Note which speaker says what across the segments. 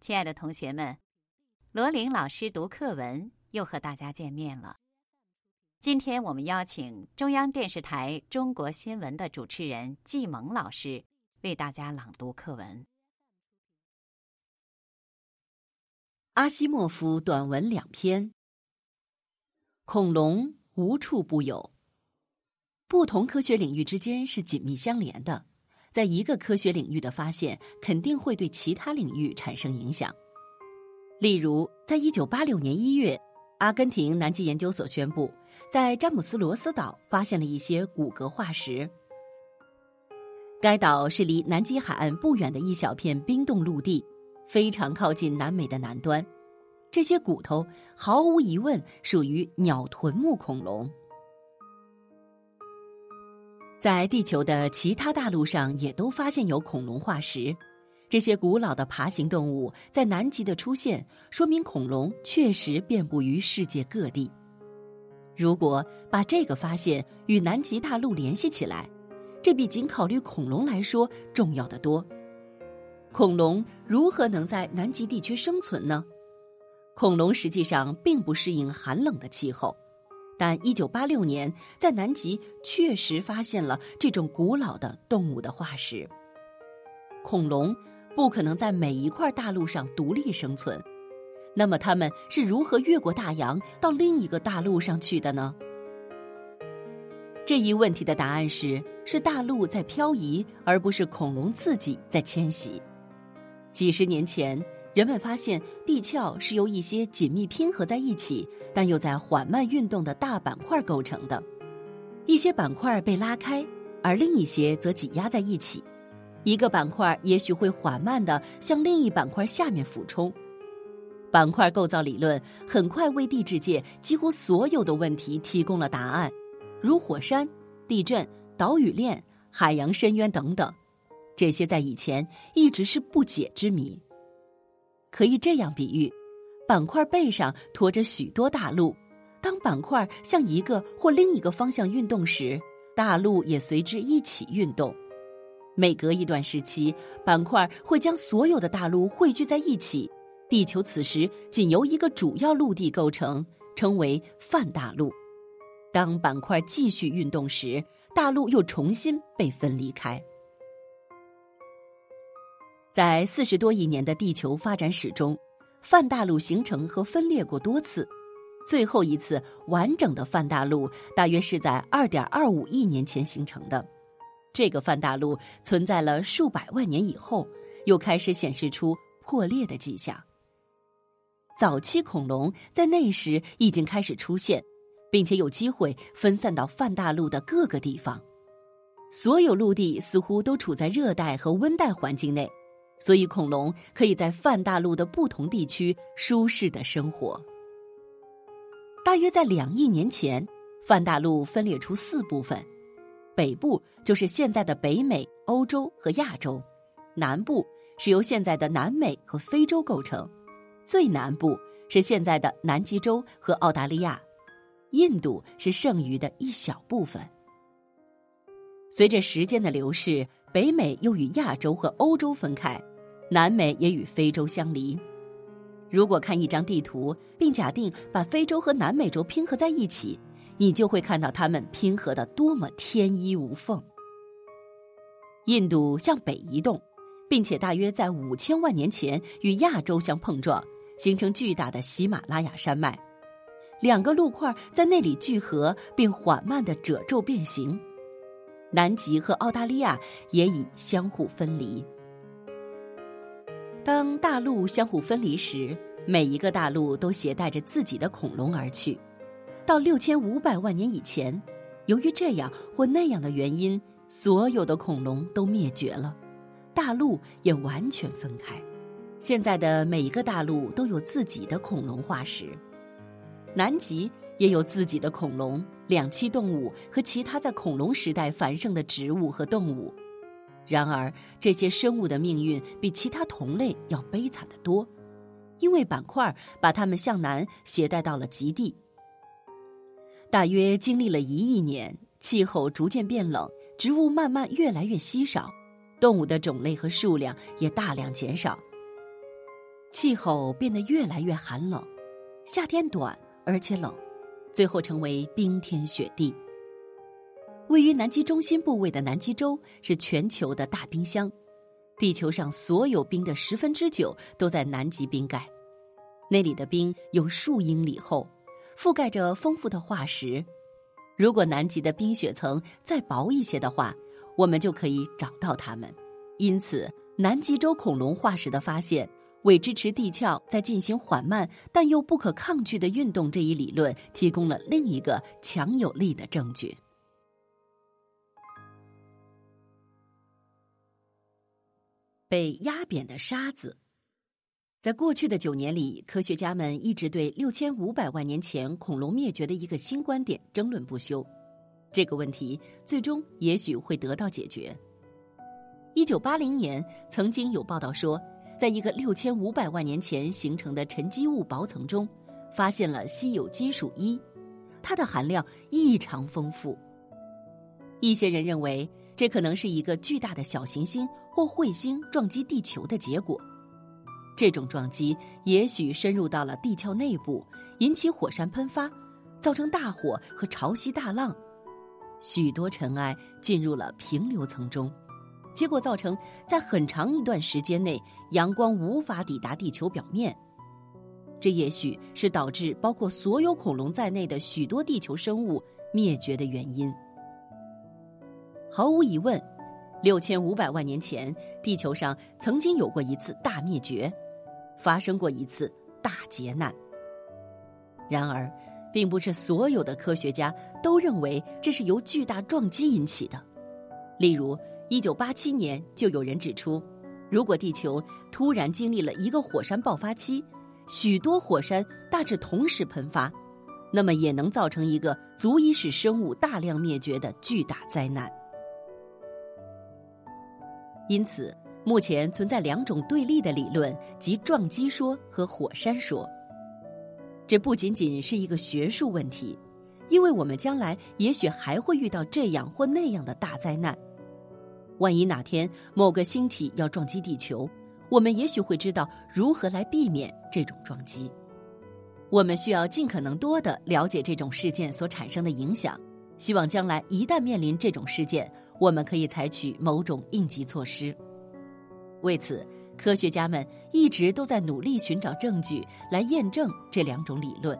Speaker 1: 亲爱的同学们，罗琳老师读课文又和大家见面了。今天我们邀请中央电视台中国新闻的主持人季萌老师为大家朗读课文。
Speaker 2: 阿西莫夫短文两篇。恐龙无处不有，不同科学领域之间是紧密相连的。在一个科学领域的发现，肯定会对其他领域产生影响。例如，在一九八六年一月，阿根廷南极研究所宣布，在詹姆斯罗斯岛发现了一些骨骼化石。该岛是离南极海岸不远的一小片冰冻陆地，非常靠近南美的南端。这些骨头毫无疑问属于鸟臀目恐龙。在地球的其他大陆上，也都发现有恐龙化石。这些古老的爬行动物在南极的出现，说明恐龙确实遍布于世界各地。如果把这个发现与南极大陆联系起来，这比仅考虑恐龙来说重要的多。恐龙如何能在南极地区生存呢？恐龙实际上并不适应寒冷的气候。但一九八六年，在南极确实发现了这种古老的动物的化石。恐龙不可能在每一块大陆上独立生存，那么它们是如何越过大洋到另一个大陆上去的呢？这一问题的答案是：是大陆在漂移，而不是恐龙自己在迁徙。几十年前。人们发现地壳是由一些紧密拼合在一起，但又在缓慢运动的大板块构成的。一些板块被拉开，而另一些则挤压在一起。一个板块也许会缓慢地向另一板块下面俯冲。板块构造理论很快为地质界几乎所有的问题提供了答案，如火山、地震、岛屿链、海洋深渊等等。这些在以前一直是不解之谜。可以这样比喻：板块背上驮着许多大陆，当板块向一个或另一个方向运动时，大陆也随之一起运动。每隔一段时期，板块会将所有的大陆汇聚在一起。地球此时仅由一个主要陆地构成，称为泛大陆。当板块继续运动时，大陆又重新被分离开。在四十多亿年的地球发展史中，泛大陆形成和分裂过多次，最后一次完整的泛大陆大约是在二点二五亿年前形成的。这个泛大陆存在了数百万年以后，又开始显示出破裂的迹象。早期恐龙在那时已经开始出现，并且有机会分散到泛大陆的各个地方。所有陆地似乎都处在热带和温带环境内。所以，恐龙可以在泛大陆的不同地区舒适的生活。大约在两亿年前，泛大陆分裂出四部分：北部就是现在的北美、欧洲和亚洲；南部是由现在的南美和非洲构成；最南部是现在的南极洲和澳大利亚；印度是剩余的一小部分。随着时间的流逝，北美又与亚洲和欧洲分开，南美也与非洲相离。如果看一张地图，并假定把非洲和南美洲拼合在一起，你就会看到它们拼合的多么天衣无缝。印度向北移动，并且大约在五千万年前与亚洲相碰撞，形成巨大的喜马拉雅山脉。两个陆块在那里聚合，并缓慢的褶皱变形。南极和澳大利亚也已相互分离。当大陆相互分离时，每一个大陆都携带着自己的恐龙而去。到六千五百万年以前，由于这样或那样的原因，所有的恐龙都灭绝了，大陆也完全分开。现在的每一个大陆都有自己的恐龙化石。南极。也有自己的恐龙、两栖动物和其他在恐龙时代繁盛的植物和动物。然而，这些生物的命运比其他同类要悲惨得多，因为板块把它们向南携带到了极地。大约经历了一亿年，气候逐渐变冷，植物慢慢越来越稀少，动物的种类和数量也大量减少。气候变得越来越寒冷，夏天短而且冷，最后成为冰天雪地。位于南极中心部位的南极洲是全球的大冰箱，地球上所有冰的十分之九都在南极冰盖，那里的冰有数英里厚，覆盖着丰富的化石。如果南极的冰雪层再薄一些的话，我们就可以找到它们。因此，南极洲恐龙化石的发现，为支持地壳在进行缓慢但又不可抗拒的运动这一理论提供了另一个强有力的证据。被压扁的沙子，在过去的九年里，科学家们一直对六千五百万年前恐龙灭绝的一个新观点争论不休。这个问题最终也许会得到解决。一九八零年，曾经有报道说，在一个六千五百万年前形成的沉积物薄层中，发现了稀有金属一，它的含量异常丰富。一些人认为。这可能是一个巨大的小行星或彗星撞击地球的结果。这种撞击也许深入到了地壳内部，引起火山喷发，造成大火和潮汐大浪。许多尘埃进入了平流层中，结果造成在很长一段时间内阳光无法抵达地球表面。这也许是导致包括所有恐龙在内的许多地球生物灭绝的原因。毫无疑问，六千五百万年前，地球上曾经有过一次大灭绝，发生过一次大劫难。然而，并不是所有的科学家都认为这是由巨大撞击引起的。例如，一九八七年就有人指出，如果地球突然经历了一个火山爆发期，许多火山大致同时喷发，那么也能造成一个足以使生物大量灭绝的巨大灾难。因此，目前存在两种对立的理论，即撞击说和火山说。这不仅仅是一个学术问题，因为我们将来也许还会遇到这样或那样的大灾难。万一哪天某个星体要撞击地球，我们也许会知道如何来避免这种撞击。我们需要尽可能多的了解这种事件所产生的影响，希望将来一旦面临这种事件。我们可以采取某种应急措施。为此，科学家们一直都在努力寻找证据来验证这两种理论。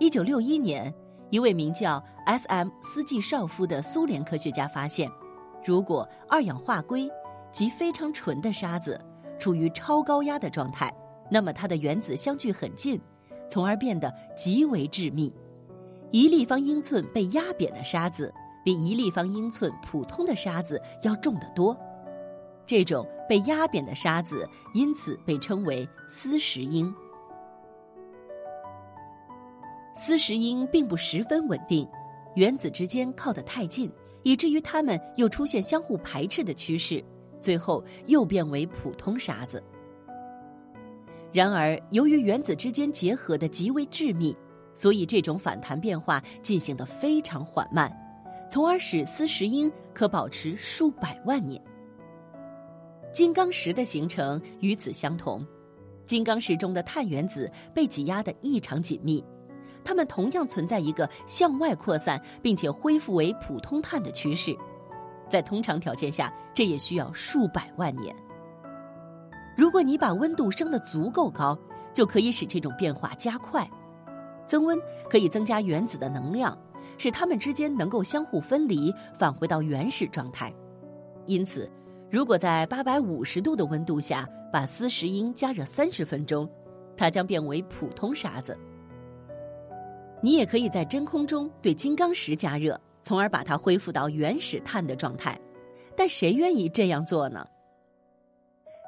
Speaker 2: 一九六一年，一位名叫 S.M. 斯季绍夫的苏联科学家发现，如果二氧化硅及非常纯的沙子处于超高压的状态，那么它的原子相距很近，从而变得极为致密。一立方英寸被压扁的沙子。比一立方英寸普通的沙子要重得多，这种被压扁的沙子因此被称为丝石英。丝石英并不十分稳定，原子之间靠得太近，以至于它们又出现相互排斥的趋势，最后又变为普通沙子。然而，由于原子之间结合的极为致密，所以这种反弹变化进行的非常缓慢。从而使丝石英可保持数百万年。金刚石的形成与此相同，金刚石中的碳原子被挤压得异常紧密，它们同样存在一个向外扩散并且恢复为普通碳的趋势。在通常条件下，这也需要数百万年。如果你把温度升得足够高，就可以使这种变化加快。增温可以增加原子的能量。使它们之间能够相互分离，返回到原始状态。因此，如果在八百五十度的温度下把丝石英加热三十分钟，它将变为普通沙子。你也可以在真空中对金刚石加热，从而把它恢复到原始碳的状态。但谁愿意这样做呢？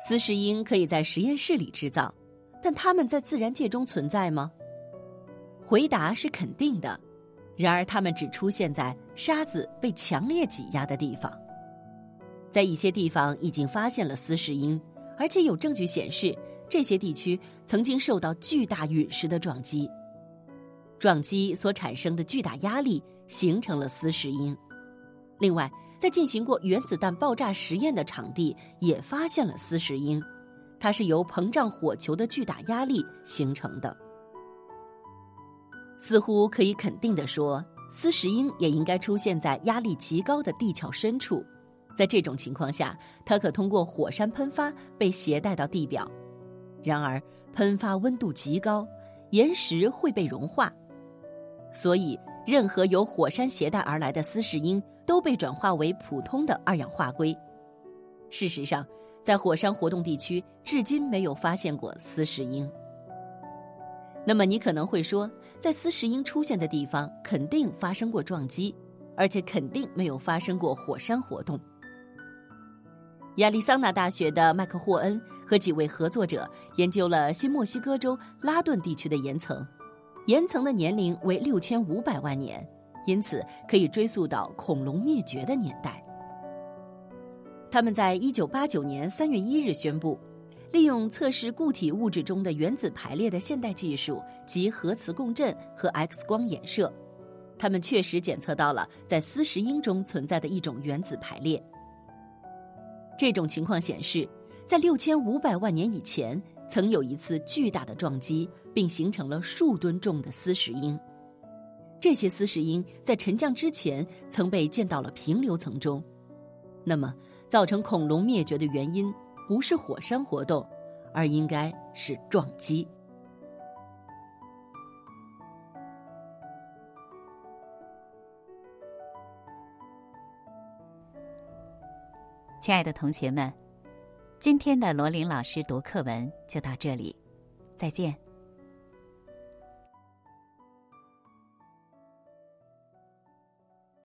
Speaker 2: 丝石英可以在实验室里制造，但它们在自然界中存在吗？回答是肯定的。然而，它们只出现在沙子被强烈挤压的地方。在一些地方已经发现了丝石英，而且有证据显示，这些地区曾经受到巨大陨石的撞击，撞击所产生的巨大压力形成了丝石英。另外，在进行过原子弹爆炸实验的场地也发现了丝石英，它是由膨胀火球的巨大压力形成的。似乎可以肯定地说，丝石英也应该出现在压力极高的地壳深处。在这种情况下，它可通过火山喷发被携带到地表。然而，喷发温度极高，岩石会被融化，所以任何由火山携带而来的丝石英都被转化为普通的二氧化硅。事实上，在火山活动地区，至今没有发现过丝石英。那么，你可能会说，在丝石英出现的地方肯定发生过撞击，而且肯定没有发生过火山活动。亚利桑那大学的麦克霍恩和几位合作者研究了新墨西哥州拉顿地区的岩层，岩层的年龄为六千五百万年，因此可以追溯到恐龙灭绝的年代。他们在一九八九年三月一日宣布，利用测试固体物质中的原子排列的现代技术及核磁共振和 X 光衍射，他们确实检测到了在丝石英中存在的一种原子排列。这种情况显示，在六千五百万年以前，曾有一次巨大的撞击，并形成了数吨重的丝石英。这些丝石英在沉降之前曾被溅到了平流层中。那么，造成恐龙灭绝的原因不是火山活动，而应该是撞击。
Speaker 1: 亲爱的同学们，今天的罗琳老师读课文就到这里，再见。